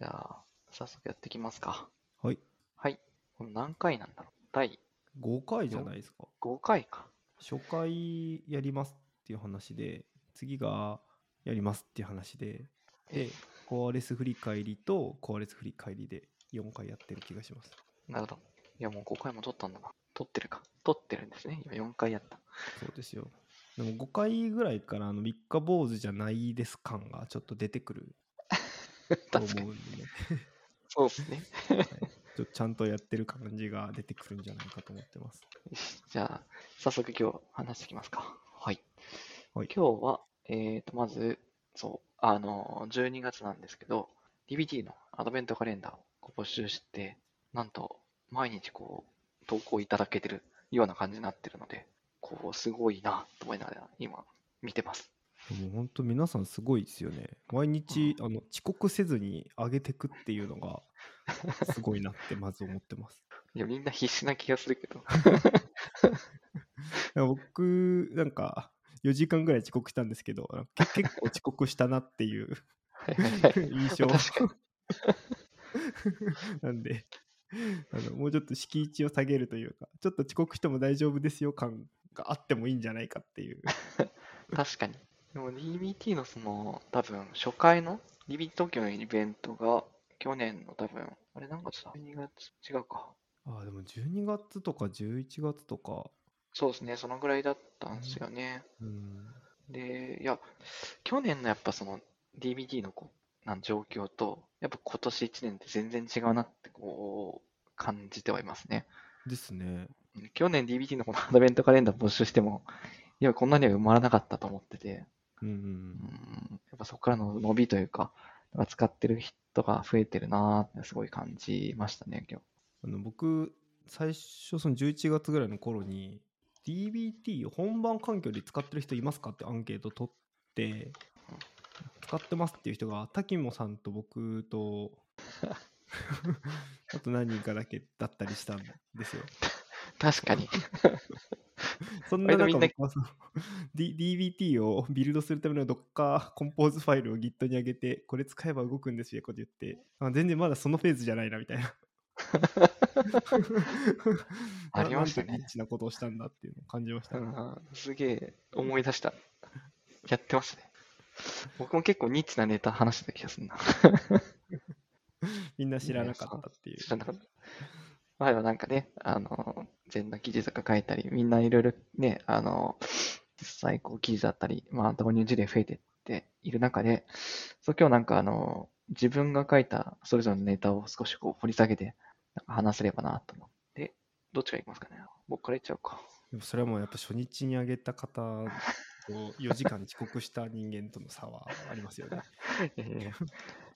じゃあ、早速やっていきますか。はい。はい。これ何回なんだろう？第5回じゃないですか。5回か。初回やりますっていう話で、次がやりますっていう話で、で、コアレス振り返りとコアレス振り返りで4回やってる気がします。なるほど。いや、もう5回も撮ったんだな。撮ってるか。撮ってるんですね。今4回やった。そうですよ。でも5回ぐらいからあの3日坊主じゃないです感がちょっと出てくる確かに。そうですね。はいちょちゃんとやってる感じが出てくるんじゃないかと思ってます。じゃあ、早速今日話していきますか。はい。はい今日は、えーと、まず、そう、あの、12月なんですけど、DBT のアドベントカレンダーを募集して、なんと、毎日こう、投稿いただけてるような感じになってるので、こう、すごいなと思いながら、今、見てます。もう本当皆さんすごいですよね。毎日あの遅刻せずに上げてくっていうのがすごいなって まず思ってます。いや、みんな必死な気がするけど。僕なんか4時間ぐらい遅刻したんですけど、結構遅刻したなっていう印象。なんであのもうちょっと敷地を下げるというかちょっと遅刻しても大丈夫ですよ感があってもいいんじゃないかっていう 確かに。でも DBT のその、多分初回の DBT 東京のイベントが去年の多分、あれ何月だ ?12 月？違うか。ああでも12月とか11月とかそうですね、そのぐらいだったんですよね。うんで、いや、去年のやっぱその DBT のこうなん状況と、やっぱ今年1年って全然違うなってこう、感じてはいますね。ですねうん去年 DBT のこのアドベントカレンダー募集しても、いや、こんなには埋まらなかったと思ってて、うんやっぱそこからの伸びというか、か使ってる人が増えてるなーってすごい感じましたね、今日。あの僕最初その11月ぐらいの頃に DBT を本番環境で使ってる人いますかってアンケート取って使ってますっていう人が滝もさんと僕と あと何人かだけだったりしたんですよ。確かに。そんな中ん D- DBT をビルドするための Docker コンポーズファイルを Git に上げてこれ使えば動くんですよこと言ってあ全然まだそのフェーズじゃないなみたいな。ありましたねなんてニッチなことをしたんだっていうのを感じました。うんすげえ思い出した。やってましたね。僕も結構ニッチなネタ話してた気がするな。みんな知らなかったっていう。知らなかった。前はなんかね、あの、全な記事とか書いたり、みんないろいろね、あの、実際こう記事だったり、まあ導入事例増えてっている中で、そう今日なんかあの、自分が書いたそれぞれのネタを少しこう掘り下げて、なんか話せればなと思って、どっちがいきますかね。僕からいっちゃうか。でもそれはもうやっぱ初日に上げた方と 4時間遅刻した人間との差はありますよね。えー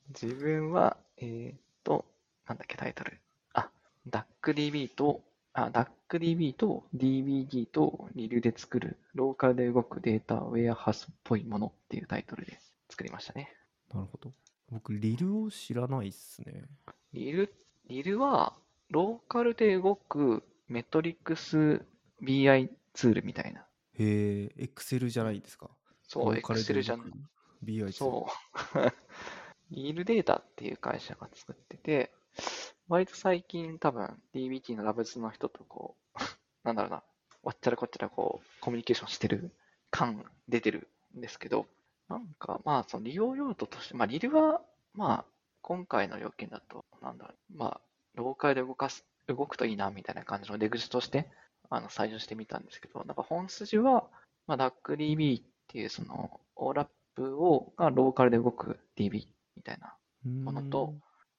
自分は、えーっと、なんだっけ、タイトル。あ、DuckDB と、あ、DuckDB と DBT とリルで作るローカルで動くデータウェアハウスっぽいものっていうタイトルで作りましたね。なるほど。僕、リルを知らないっすね。リル、リルはローカルで動くメトリックス BI ツールみたいな。へえ、Excel じゃないですか。そう、Excel じゃん動く BI ツールそう。リールデータっていう会社が作ってて、割と最近多分 DBT のラブズの人とこう、なんだろうな、わっちゃらこっちゃらこう、コミュニケーションしてる感出てるんですけど、なんかまあその利用用途として、まあリルはまあ今回の要件だと、なんだろう、まあローカルで動かす、動くといいなみたいな感じの出口としてあの採用してみたんですけど、なんか本筋は、まあ DuckDB っていうその OLAP をがローカルで動く DB みたいなものと、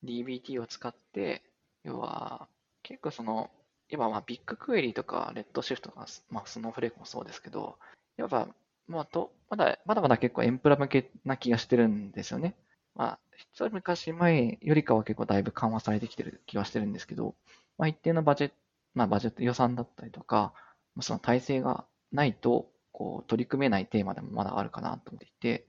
DBT を使って、要は結構その、今まあビッグクエリとかレッドシフトとか、まあスノーフレークもそうですけど、やっぱまあと、まだ、まだまだ結構エンプラ向けな気がしてるんですよね。まあ、一昔前よりかは結構だいぶ緩和されてきてる気はしてるんですけど、まあ一定のバジェット、まあバジェット予算だったりとか、その体制がないと、こう取り組めないテーマでもまだあるかなと思っていて、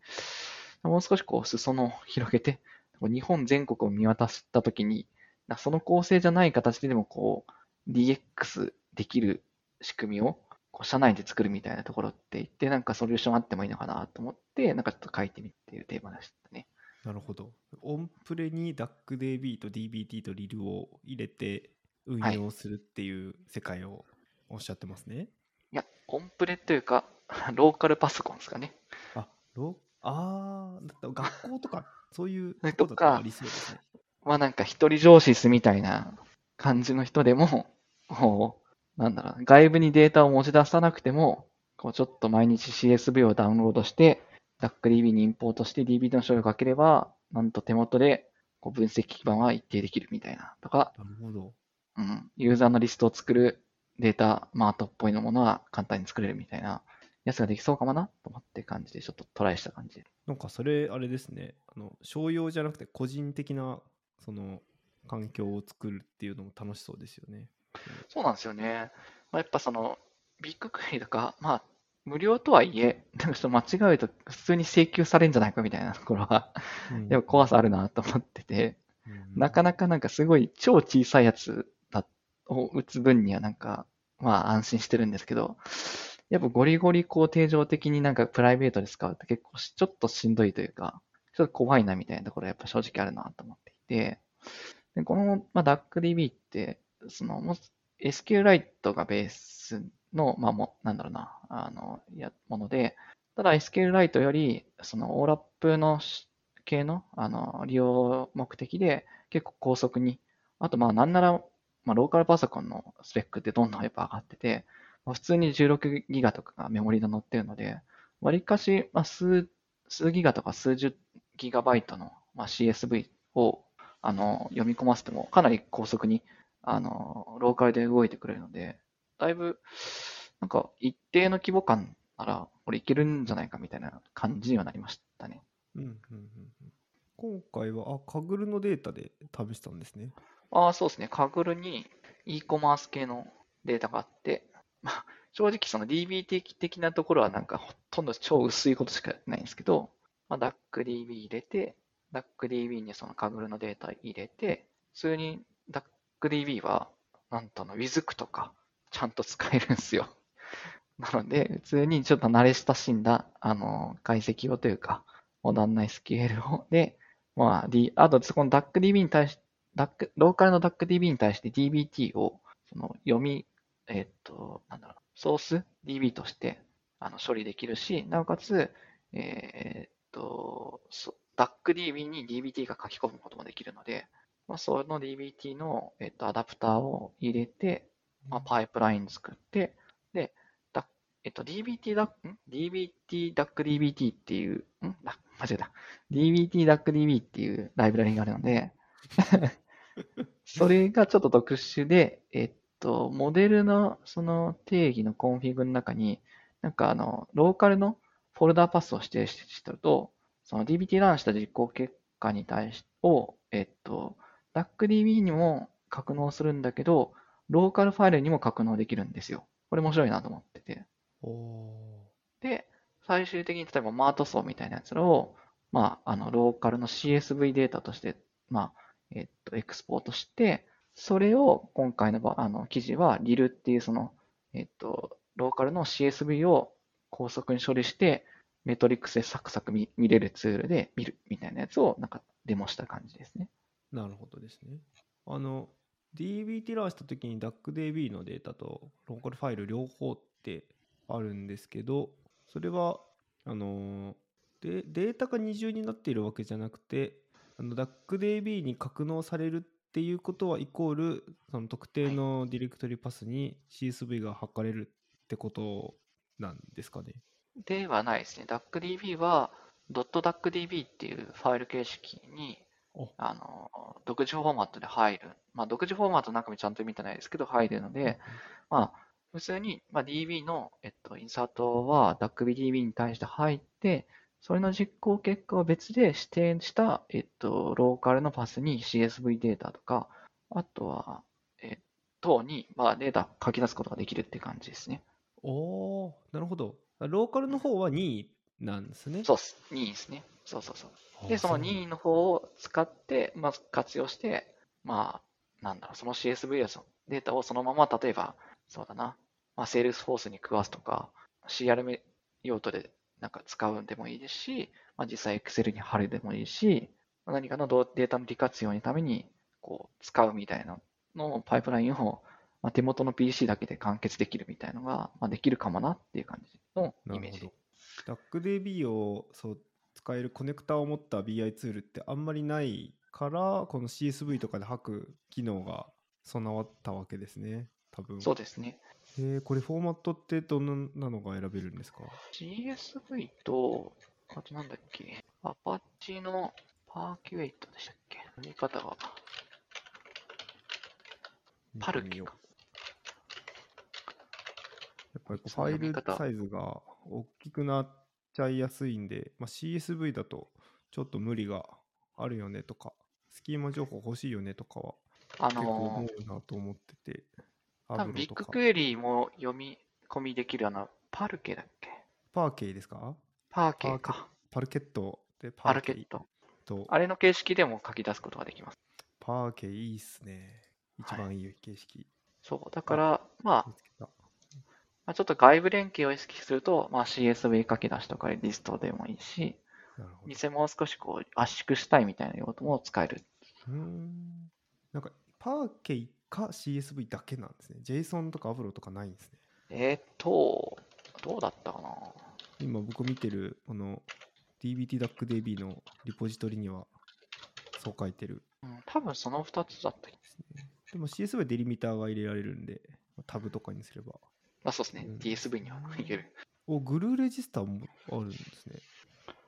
もう少しこう裾野を広げて、日本全国を見渡したときに、なその構成じゃない形ででもこう DX できる仕組みをこう社内で作るみたいなところって言って、なんかソリューションあってもいいのかなと思って、なんかちょっと書いてみるっていうテーマでしたね。なるほど。オンプレに DuckDB と DBT と RIL を入れて運用するっていう世界をおっしゃってますね。いや、オンプレというか、ローカルパソコンですかね。あ、ロあーだったら 学校とかそういう ととこだったらありそうですね。まあなんか一人上司みたいな感じの人でも、もう、なんだろう、外部にデータを持ち出さなくても、こうちょっと毎日 CSV をダウンロードして、DuckDB にインポートして DB の処理をかければ、なんと手元でこう分析基盤は一定できるみたいなとか、なるほど。うん、ユーザーのリストを作るデータマートっぽいのものは簡単に作れるみたいなやつができそうかもなと思って感じで、ちょっとトライした感じで。なんかそれあれですね。あの商用じゃなくて個人的なその環境を作るっていうのも楽しそうですよね。そうなんですよね。まあ、やっぱその、ビッグクエリとか、まあ、無料とはいえ、でもちょっと間違うと普通に請求されるんじゃないかみたいな ところは、うんでも怖さあるなと思ってて、うんなかなかなんかすごい超小さいやつだを打つ分にはなんか、まあ安心してるんですけど、やっぱゴリゴリこう定常的になんかプライベートで使うと結構ちょっとしんどいというか、ちょっと怖いなみたいなところやっぱ正直あるなと思っていて、でこの、まあ、DuckDB って、その、SQLite がベースの、まあも、なんだろうな、あの、や、もので、ただ SQLite より、その、オーラップの系の、あの、利用目的で、結構高速に、あとまあなんなら、まあローカルパソコンのスペックってどんどんやっぱ上がってて、普通に16ギガとかがメモリが載ってるので、わりかし、まあ数、数ギガとか数十ギガバイトの、まあ、CSV をあの読み込ませてもかなり高速にあのローカルで動いてくれるので、だいぶなんか一定の規模感ならこれいけるんじゃないかみたいな感じにはなりましたね。うんうんうんうん今回はあカグルのデータで試したんですね。ああ、そうですね。カグルに e コマース系のデータがあって、まあ、正直その DB 的なところはなんかほとんど超薄いことしかやってないんですけど、まあ、DuckDB 入れて、DuckDB にそのカグルのデータ入れて、普通に DuckDB は、なんとの WIZK とか、ちゃんと使えるんですよ。なので、普通にちょっと慣れ親しんだ、あの、解析をというか、モダンな SQL を、で、まあ、D、あと、そこの DuckDB に対し、DAC ローカルの DuckDB に対して DBT を、その読み、えっと、なんだろう、ソース DB として、あの、処理できるし、なおかつ、えーっと、そ DuckDB に DBT が書き込むこともできるので、まあ、その DBT の、えっと、アダプターを入れて、まあ、パイプライン作って、で、だえっと、DBT だ、ん ?DBT っていう、ん？あ、間違えた。DBT DuckDB っていうライブラリがあるので、それがちょっと特殊で、えっと、モデルのその定義のコンフィグの中に、なんかあの、ローカルのフォルダパスを指定してると、その DBT ランした実行結果に対し、を、えっと、DuckDB にも格納するんだけど、ローカルファイルにも格納できるんですよ。これ面白いなと思ってて。おで、最終的に例えばマート層みたいなやつらを、まあ、あの、ローカルの CSV データとして、まあ、えっと、エクスポートして、それを今回のあの記事は RIL っていうその、えっと、ローカルの CSV を高速に処理して、メトリックスでサクサク見見れるツールで見るみたいなやつをなんかデモした感じですね。なるほどですね。あの DBT ラーした時に DuckDB のデータとローカルファイル両方ってあるんですけどそれはあのでデータが二重になっているわけじゃなくて DuckDB に格納されるっていうことはイコールその特定のディレクトリパスに CSV が測れるってことなんですかね？ではないですね。DuckDB は .duckdb っていうファイル形式におあの独自フォーマットで入る。まあ、独自フォーマットの中身ちゃんと見てないですけど入るので、まあ、普通に、まあ、DB の、えっと、インサートは DuckDB に対して入って、それの実行結果を別で指定した、えっと、ローカルのパスに CSV データとか、あとは、えっと、に、まあ、データ書き出すことができるって感じですね。おーなるほど。ローカルの方は2位なんですね。そうっす。2位ですね。そうそうそう。あで、そのう2位の方を使って、まあ、活用して、まあ、なんだろう、その CSV やそのデータをそのまま、例えば、そうだな、まあ、Salesforce に食わすとか、CRM 用途でなんか使うんでもいいですし、まあ、実際 Excel に貼るでもいいし、何かのデータの利活用のためにこう使うみたいなのパイプラインを、まあ、手元の PC だけで完結できるみたいなのが、まあ、できるかもなっていう感じのイメージ。DuckDB をそう使えるコネクタを持った BI ツールってあんまりないからこの CSV とかで吐く機能が備わったわけですね多分。そうですねえー、これフォーマットってどんなのが選べるんですか ?CSV と、あとなんだっけ、アパッチのパーキュエイトでしたっけ？読み方が。パルキか。やっぱりファイルサイズが大きくなっちゃいやすいんで、まあ、CSV だとちょっと無理があるよねとか、スキーマ情報欲しいよねとかは、あのー、結構思うなと思ってて。多分ビッグクエリーも読み込みできるあの、パルケだっけ？パーケイですか？パーケイか。パルケットでパルケット。とあれの形式でも書き出すことができます。パーケイいいっすね。一番いい形式。はい、そう、だから、まあ、まあ、ちょっと外部連携を意識すると、まあ、CSV 書き出しとかリストでもいいし、偽もう少しこう圧縮したいみたいな用途も使える。うん。なんか、パーケイか CSV だけなんですね。JSON とか Avro とかないんですね。えー、っと、どうだったかな？今僕見てるこの DBTDuckDB のリポジトリにはそう書いてる。うん、多分その2つだったですね。でも CSV はデリミターが入れられるんで、タブとかにすれば。あ、そうですね。うん、DSV には入れる。お、グルーレジスターもあるんですね。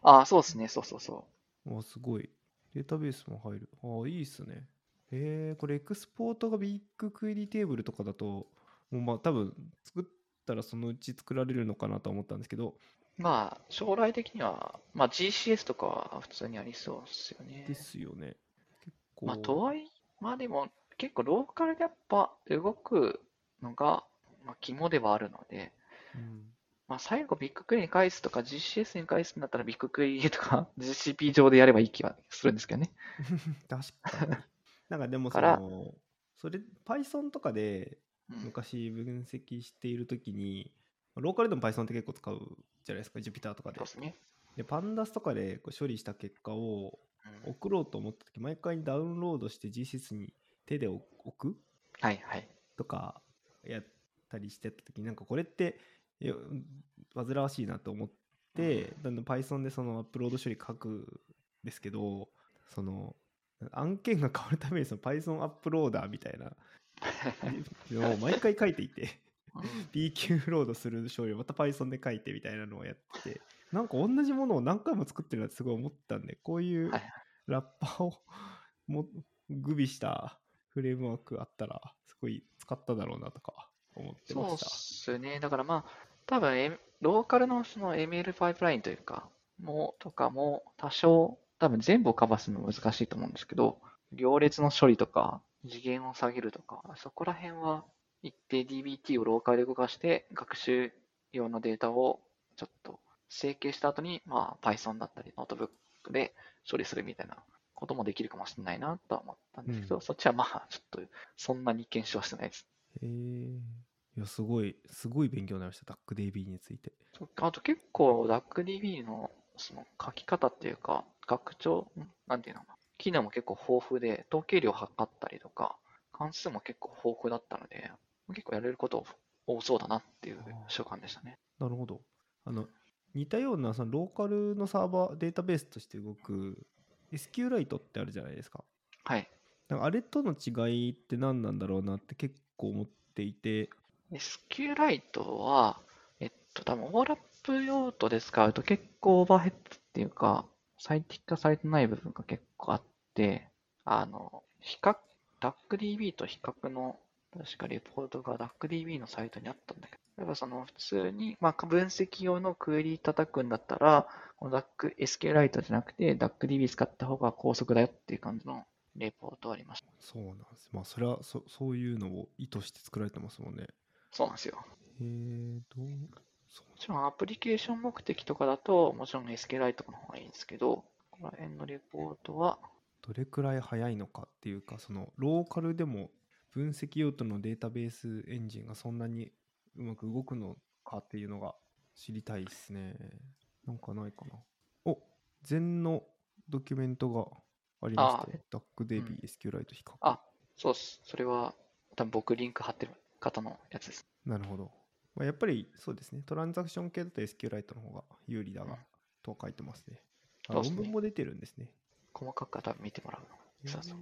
あ、そうですね。そうそうそう。あ、すごい。データベースも入る。あ、いいっすね。えー、これエクスポートがビッグクエリテーブルとかだと、もうまあ多分作ったらそのうち作られるのかなと思ったんですけど。まあ将来的には、まあ GCS とかは普通にありそうですよね。ですよね。結構。まあとはいえ、まあでも結構ローカルでやっぱ動くのが、まあ、肝ではあるので、うん、まあ最後ビッグクエリに返すとか GCS に返すんだったらビッグクエリとか GCP 上でやればいい気はするんですけどね。確かに。なんかでもその、それ、Python とかで昔分析しているときに、うん、ローカルでも Python って結構使うじゃないですか、Jupyter とかで。でね、で、Pandas とかでこう処理した結果を送ろうと思ったとき、毎回ダウンロードして GCS に手で置くはいはい。とかやったりしてたときに、なんかこれって煩わしいなと思って、だんだん Python でそのアップロード処理書くんですけど、その案件が変わるためにその Python アップローダーみたいな。のを毎回書いていて。PQ ロードする処理をまた Python で書いてみたいなのをやって。なんか同じものを何回も作ってるなってすごい思ったんでこういうラッパーをもグビしたフレームワークあったらすごい使っただろうなとか思ってました。そうですね。だからまあ多分、ローカルのその ML パイプラインというかもとかも多少多分全部をカバーするの難しいと思うんですけど、行列の処理とか、次元を下げるとか、そこら辺は一定 DBT をローカルで動かして、学習用のデータをちょっと整形した後に、まあ Python だったり、ノートブックで処理するみたいなこともできるかもしれないなとは思ったんですけど、うん、そっちはまあちょっとそんなに検証してないです。へえ。いや、すごい、すごい勉強になりました、DuckDB について。あと結構 DuckDB のその書き方っていうか、拡張、なんていうの？かな。機能も結構豊富で、統計量を測ったりとか、関数も結構豊富だったので、結構やれること多そうだなっていう所感でしたね。なるほど。あの、似たようなそのローカルのサーバー、データベースとして動く SQLite ってあるじゃないですか。はい。あれとの違いって何なんだろうなって結構思っていて。SQLite は、えっと、多分オーラップ用途で使うと結構オーバーヘッドっていうか、最適化されてない部分が結構あって、あの、比較、DuckDB と比較の、確かレポートが DuckDB のサイトにあったんだけど、例えばその普通に、まあ、分析用のクエリ叩くんだったら、この Duck、SQLite じゃなくて DuckDB 使った方が高速だよっていう感じのレポートありました。そうなんです。まあ、それはそ、そういうのを意図して作られてますもんね。そうなんですよ。えー、どうもちろんアプリケーション目的とかだと、もちろん SQLite とかの方がいいんですけど、この辺のレポートは。どれくらい早いのかっていうか、そのローカルでも分析用途のデータベースエンジンがそんなにうまく動くのかっていうのが知りたいですね。なんかないかな。お禅のドキュメントがありましたよ。ダックデビー、うん SQLite 比較。あ、そうっす。それは、多分僕リンク貼ってる方のやつです。なるほど。まあ、やっぱりそうですね。トランザクション系だと SQLite の方が有利だが、うんと書いてますね。あそうっすね論文も出てるんですね。細かくは多分見てもらうの。そうそう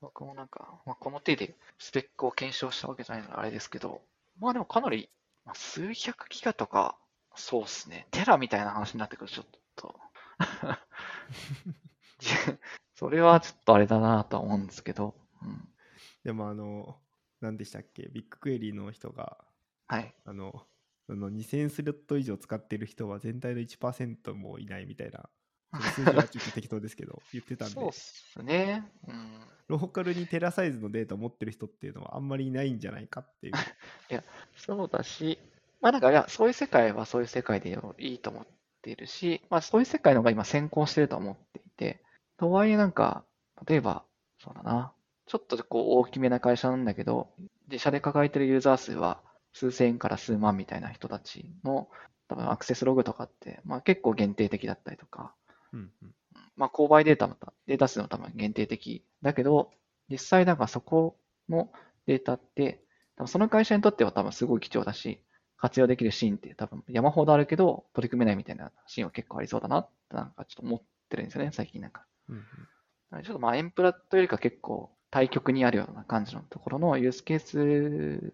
僕もなんか、まあ、この手でスペックを検証したわけじゃないのであれですけど、まあでもかなり、まあ、数百ギガとか、そうっすね。テラみたいな話になってくるとちょっと。それはちょっとあれだなとは思うんですけど。うん。でもあの、何でしたっけビッグクエリーの人が、はい。あの、あの2000スレッド以上使ってる人は全体の1%もいないみたいな、数字はちょっと適当ですけど、言ってたんでそうっ、すね。うん。ローカルにテラサイズのデータを持ってる人っていうのはあんまりいないんじゃないかっていう。そうだし、まあなんか、いや、そういう世界はそういう世界でいいと思っているし、まあそういう世界の方が今先行してると思っていて、とはいえなんか、例えば、そうだな、ちょっとこう大きめな会社なんだけど、自社で抱えてるユーザー数は数千から数万みたいな人たちの多分アクセスログとかって、まあ結構限定的だったりとか、うんうんまあ、購買データもた、データ数も多分限定的だけど、実際なんかそこのデータって、多分その会社にとっては多分すごい貴重だし、活用できるシーンって多分山ほどあるけど、取り組めないみたいなシーンは結構ありそうだなってなんかちょっと思ってるんですよね、最近なんか。うんうんちょっとまあエンプラというよりか結構対極にあるような感じのところのユースケース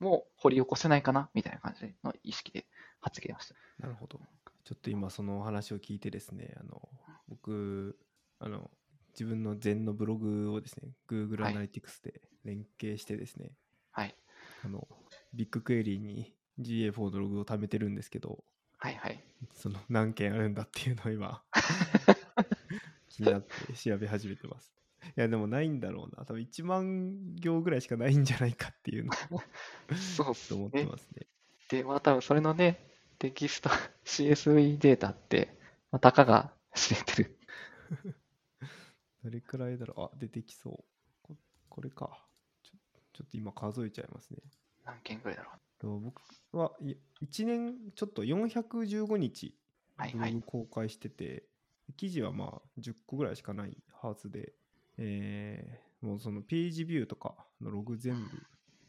も掘り起こせないかなみたいな感じの意識で発言をした。なるほど。ちょっと今そのお話を聞いてですね、あの僕、あの自分の禅のブログをですね、Google はい Analytics で連携してですね、はい。あのビッグクエリーに GA4 のログを貯めてるんですけど、はいはい。その何件あるんだっていうのを今 気になって調べ始めてます。いやでもないんだろうな。多分1万行ぐらいしかないんじゃないかっていうのを そうっすと思ってね。ますね。で、まあ多分それのね、テキスト CSV データって、まあ、たかが知れてる。どれくらいだろうあ、出てきそう。ここれかちょ。ちょっと今数えちゃいますね。何件ぐらいだろう。と僕は1年ちょっと415日。公開してて、記事はまあ10個ぐらいしかないはずで、えーもうそのページビューとかのログ全部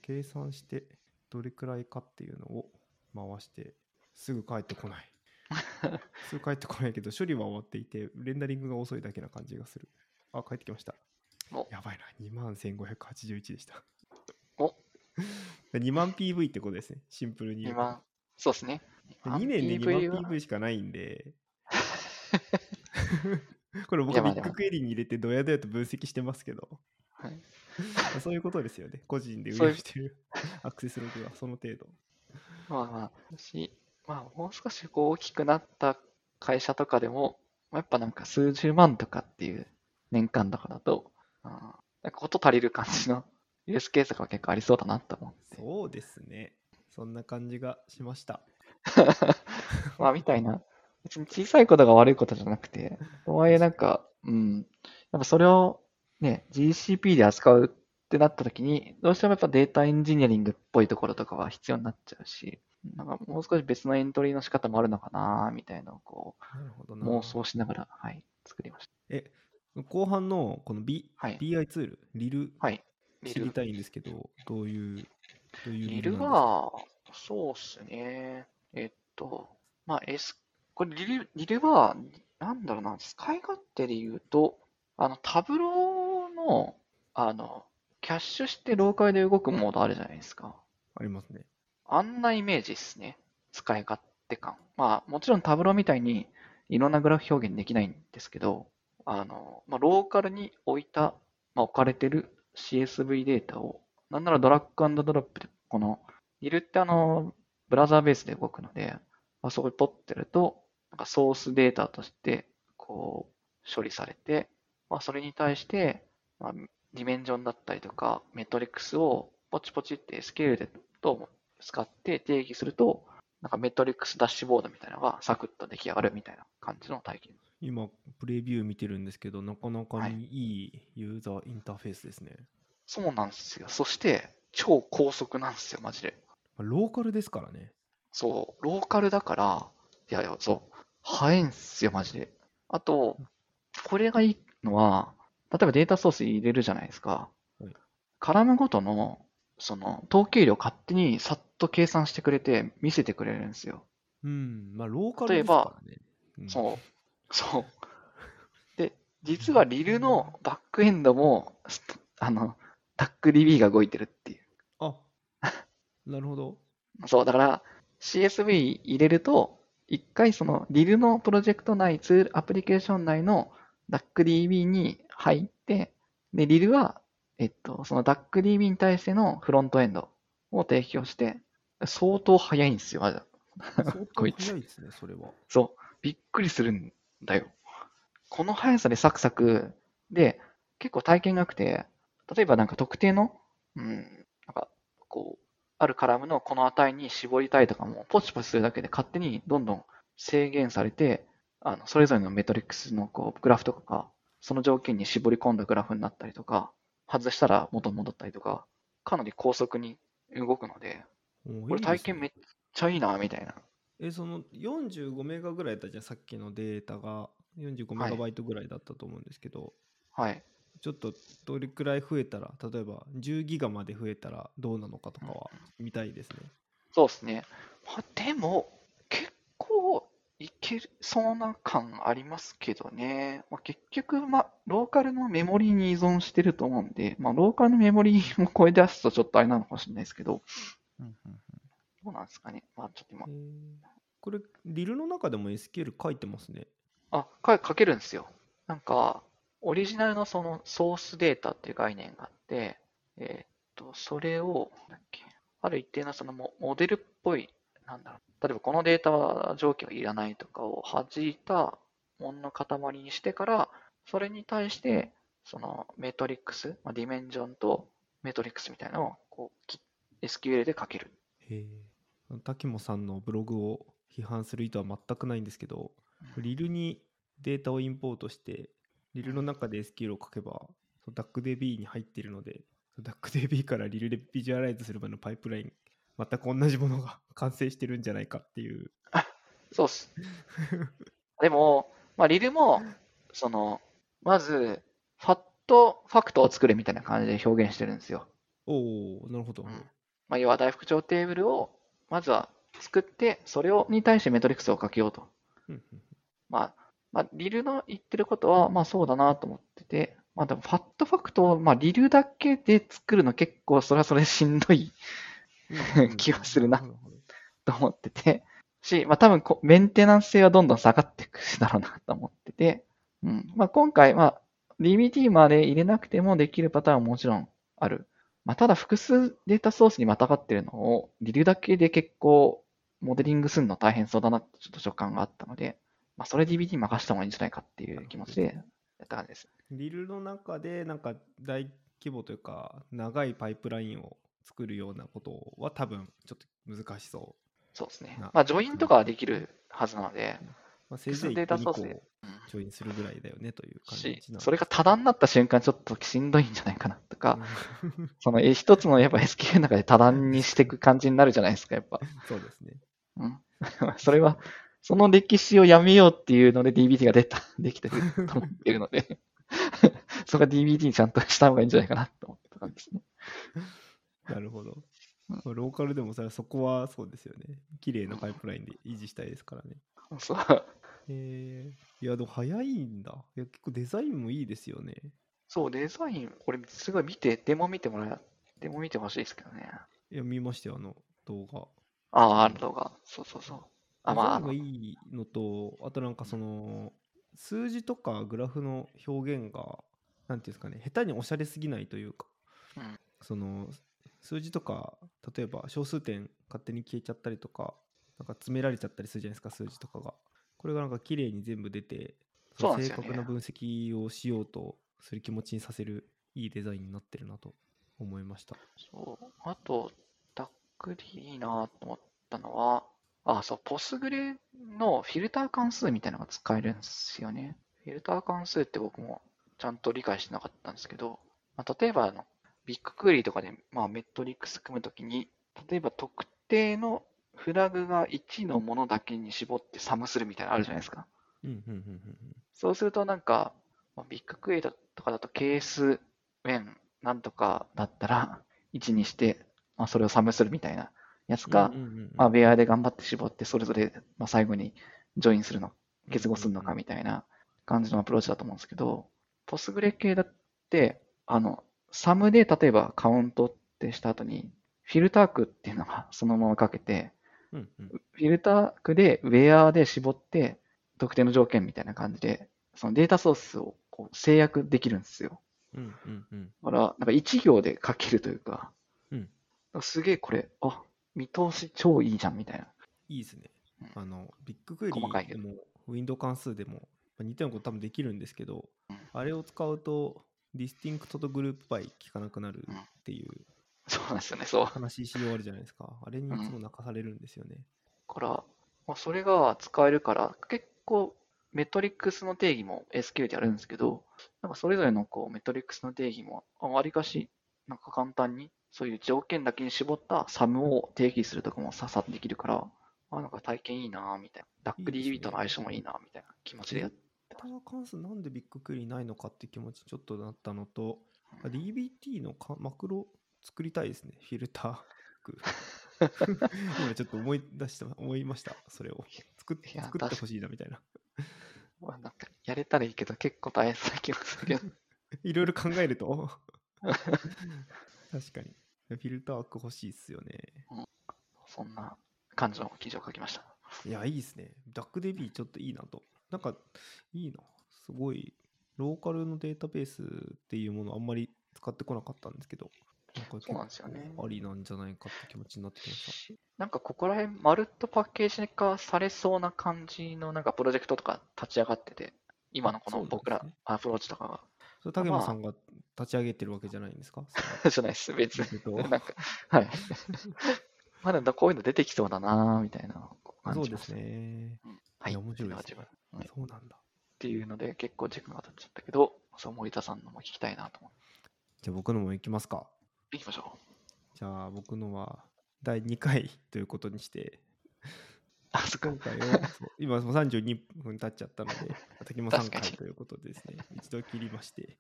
計算してどれくらいかっていうのを回してすぐ帰ってこない。すぐ帰ってこないけど処理は終わっていてレンダリングが遅いだけな感じがする。あ、帰ってきました。おやばいな。21,581でした。お 2万 PV ってことですね。シンプルに言うと。今、そうですね。2年で PV 2は万 PV しかないんで、これ僕ビッグクエリに入れてドヤドヤと分析してますけど、はい まあそういうことですよね。個人で運用してる アクセスログはその程度。まあまあ、し、まあもう少しこう大きくなった会社とかでも、まあやっぱなんか数十万とかっていう年間とかだと、あーなんかこと足りる感じのユースケースが結構ありそうだなと思って。そうですね。そんな感じがしました。まあみたいな。別に小さいことが悪いことじゃなくて、とはいえなんか、うん。やっぱそれをね、GCP で扱うってなった時に、どうしてもやっぱデータエンジニアリングっぽいところとかは必要になっちゃうし、なんかもう少し別のエントリーの仕方もあるのかな、みたいなのをこ。う妄想しながら、はい、作りました。え、後半のこの、B はい。BI ツール、リル、はい。知りたいんですけど、どういう、どういうリルは、そうっすね。えっと、まあ、S、これリル、リルは、なんだろうな、使い勝手で言うと、あの、タブローの、あの、キャッシュしてローカルで動くモードあるじゃないですか。ありますね。あんなイメージですね。使い勝手感。まあ、もちろんタブローみたいにいろんなグラフ表現できないんですけど、あの、まあ、ローカルに置いた、まあ、置かれてる CSV データを、なんならドラッグドロップで、この、リルってあの、ブラウザーベースで動くので、まあ、そこに取ってると、なんかソースデータとして、こう、処理されて、まあ、それに対して、まあ、ディメンジョンだったりとか、メトリックスをポチポチって SQL でと使って定義すると、なんかメトリックスダッシュボードみたいなのがサクッと出来上がるみたいな感じの体験。今、プレビュー見てるんですけど、なかなかはいにいいユーザーインターフェースですね。そうなんですよ。そして、超高速なんですよ、マジで。まあローカルですからね。そう、ローカルだから、いやいや、そう。早いんすよ、マジで。あと、これがいいのは、例えばデータソース入れるじゃないですかはい。カラムごとの、その、統計量勝手にさっと計算してくれて見せてくれるんですよ。うん。まあ、ローカルですからね。うんそう。そう。で、実はリルのバックエンドも、あの、DuckDB が動いてるっていう。あなるほど。そう、だから CSV 入れると、一回そのリルのプロジェクト内、ツール、アプリケーション内の DuckDB に入って、で、リルは、えっと、その DuckDB に対してのフロントエンドを提供して、相当早いんですよ、まだ。相 こ当いつ早いですね、それは。そう、びっくりするんだよ。この速さでサクサク、で、結構体験が良くて、例えばなんか特定の、うん、なんか、こう、あるカラムのこの値に絞りたいとかも、ポチポチするだけで勝手にどんどん制限されて、あの、それぞれのメトリックスのこう、グラフとかが、その条件に絞り込んだグラフになったりとか、外したら元に戻ったりとか、かなり高速に動くので、これ体験めっちゃいいな、みたいな。え、その45メガぐらいだったじゃん、さっきのデータが。45メガバイトぐらいだったと思うんですけど、はい。ちょっとどれくらい増えたら、例えば10ギガまで増えたらどうなのかとかは見たいですね。そうですね。まあ、でも、結構いけそうな感ありますけどね。まあ、結局、まあ、ローカルのメモリに依存してると思うんで、まあ、ローカルのメモリも超え出すとちょっとあれなのかもしれないですけど、どうなんですかね。まあ、ちょっと今え、ーこれ、リルの中でも SQL 書いてますね。あ、か書けるんですよ。なんか、オリジナルのそのソースデータっていう概念があって、えーっと、それを、ある一定のそのモモデルっぽい、なんだろう、例えばこのデータは条件はいらないとかを弾いたものの塊にしてから、それに対して、そのメトリックス、まあ、ディメンジョンとメトリックスみたいなのをこうき SQL で書ける。へえ。滝本さんのブログを批判する意図は全くないんですけど、リルにデータをインポートして、リルの中で SQL を書けば、DuckDB に入っているので、DuckDB からリルでビジュアライズするまでのパイプライン、全く同じものが 完成してるんじゃないかっていう。そうっす。でも、まあ、リルも、その、まず、ファットファクトを作るみたいな感じで表現してるんですよ。おおなるほど。うんまあ、要は大復調テーブルを、まずは作って、それをに対してメトリックスをかけようと。まあ、まあ、リルの言ってることは、まあそうだなと思ってて、まあでも、ファットファクトを、まあ、リルだけで作るの結構、それはそれでしんどいうん気がするな。と思ってて、し、まあ多分こ、メンテナンス性はどんどん下がっていくだろうなと思ってて、うん。まあ今回、まあ、DBT まで入れなくてもできるパターンはもちろんある。まあただ複数データソースにまたがってるのを、リルだけで結構、モデリングするの大変そうだなってちょっと所感があったので、まあそれ DBT に任せた方がいいんじゃないかっていう気持ちでやった感じです。リルの中でなんか大規模というか長いパイプラインを作るようなことは多分ちょっと難しそそうですねな。まあジョインとかはできるはずなので、う。まあ、せいぜいデータ1個2ソースで個ジョインするぐらいだよねという感じそれが多段になった瞬間ちょっとしんどいんじゃないかなとか、う んそのえ一つのやっぱ SQL の中で多段にしていく感じになるじゃないですか、やっぱ。そうですね。うん。それは、その歴史をやめようっていうので DBT が出た、できてると思っているので、そこは DBT にちゃんとした方がいいんじゃないかなと思った感じですね。なるほど。ローカルでもそれはそこはそうですよね。綺麗なパイプラインで維持したいですからね。そう。えー、いや、でも早いんだ。いや、結構デザインもいいですよね。そう、デザイン、これすごい見て、デモ見てもらえ、デモ見てほしいですけどね。いや、見ましたよ、あの動画。ああ、ある動画。そうそうそう。あ、まあ、がいいのと、あとなんかその、数字とかグラフの表現が、なんていうんですかね、下手におしゃれすぎないというか、うんその、数字とか、例えば小数点勝手に消えちゃったりとか、なんか詰められちゃったりするじゃないですか、数字とかが。これがなんか綺麗に全部出て、そうなんですよね正確な分析をしようとする気持ちにさせるいいデザインになってるなと思いました。そう。あと、ダックでいいなと思ったのは、あ、そう、ポスグレのフィルター関数みたいなのが使えるんですよね。フィルター関数って僕もちゃんと理解してなかったんですけど、まあ、例えばあの、ビッグクエリとかで、まあ、メトリックス組むときに、例えば特定のフラグが1のものだけに絞ってサムするみたいなのあるじゃないですか。うんうんうんうんそうするとなんか、まあビッグクエリとかだとケースウェンなんとかだったら1にして、まあ、それをサムするみたいなやつか、うんうんうんうん。まあ、ベアで頑張って絞って、それぞれ、まあ、最後にジョインするの、結合するのかみたいな感じのアプローチだと思うんですけど、ポスグレ系だって、あの、サムで例えばカウントってした後に、フィルター区っていうのがそのままかけて、うんうん。フィルター区でウェアで絞って、特定の条件みたいな感じで、そのデータソースをこう制約できるんですよ。うんうんうん。だから、なんか一行で書けるというか、うん。だからすげえこれ、あ、見通し超いいじゃんみたいな。いいですねうん。あの、 BigQuery 細かいけどでも、ウィンドウ関数でも、まあ似たようなこと多分できるんですけど、うんあれを使うと、 DISTINCT と GROUP BY 効かなくなるっていうそうなんですよね、そう。だ悲しい仕様あるじゃないですか。あれにいつも泣かされるんですよね。から、まあ、それが使えるから、結構、メトリックスの定義も SQL でやるんですけど、なんかそれぞれのこうメトリックスの定義も、あわりかし、なんか簡単に、そういう条件だけに絞った SUM を定義するとかもささっとできるから、あ、なんか体験いいなぁみたいな。いいですね DACDB との相性もいいなぁみたいな気持ちでやっタワー関数なんでビッグクエリないのかって気持ちちょっとなったのと、あ DBT のかマクロ作りたいですね。フィルター区。今ちょっと思い出した、思いました。それを。作っ作ってほしいなみたいな。まあ、なんかやれたらいいけど、結構大変な気がするけど。いろいろ考えると。確かに。フィルター区欲しいっすよね。そんな感じの記事を書きました。いや、いいですね。ダック DB ちょっといいなと。なんか、いいな。すごい、ローカルのデータベースっていうものあんまり使ってこなかったんですけど、なんかそうなんですよねありなんじゃないかって気持ちになってきましなんかここら辺、まるっとパッケージ化されそうな感じのなんかプロジェクトとか立ち上がってて、今のこの僕らアプローチとかた。それ、竹本さんが立ち上げてるわけじゃないんですか？が、じゃないです、別そに。の なんか、はい。まだこういうの出てきそうだなみたいな感じそうです。ね。はい。面白いですねそうなんだ。っていうので結構時間が経っちゃったけど、そう森田さんのも聞きたいなと思って。じゃあ僕のも行きますか。行きましょう。じゃあ僕のは第2回ということにして、あ、そ今。回をそう今もう32分経っちゃったので、竹も3確かに回ということでですね、一度切りまして、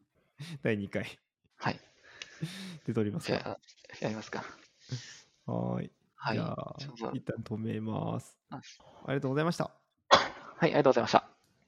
第2回はい。で撮りますか。やりますか。はーい。はい。じゃあ一旦止めます。あありがとうございました。はい、ありがとうございました。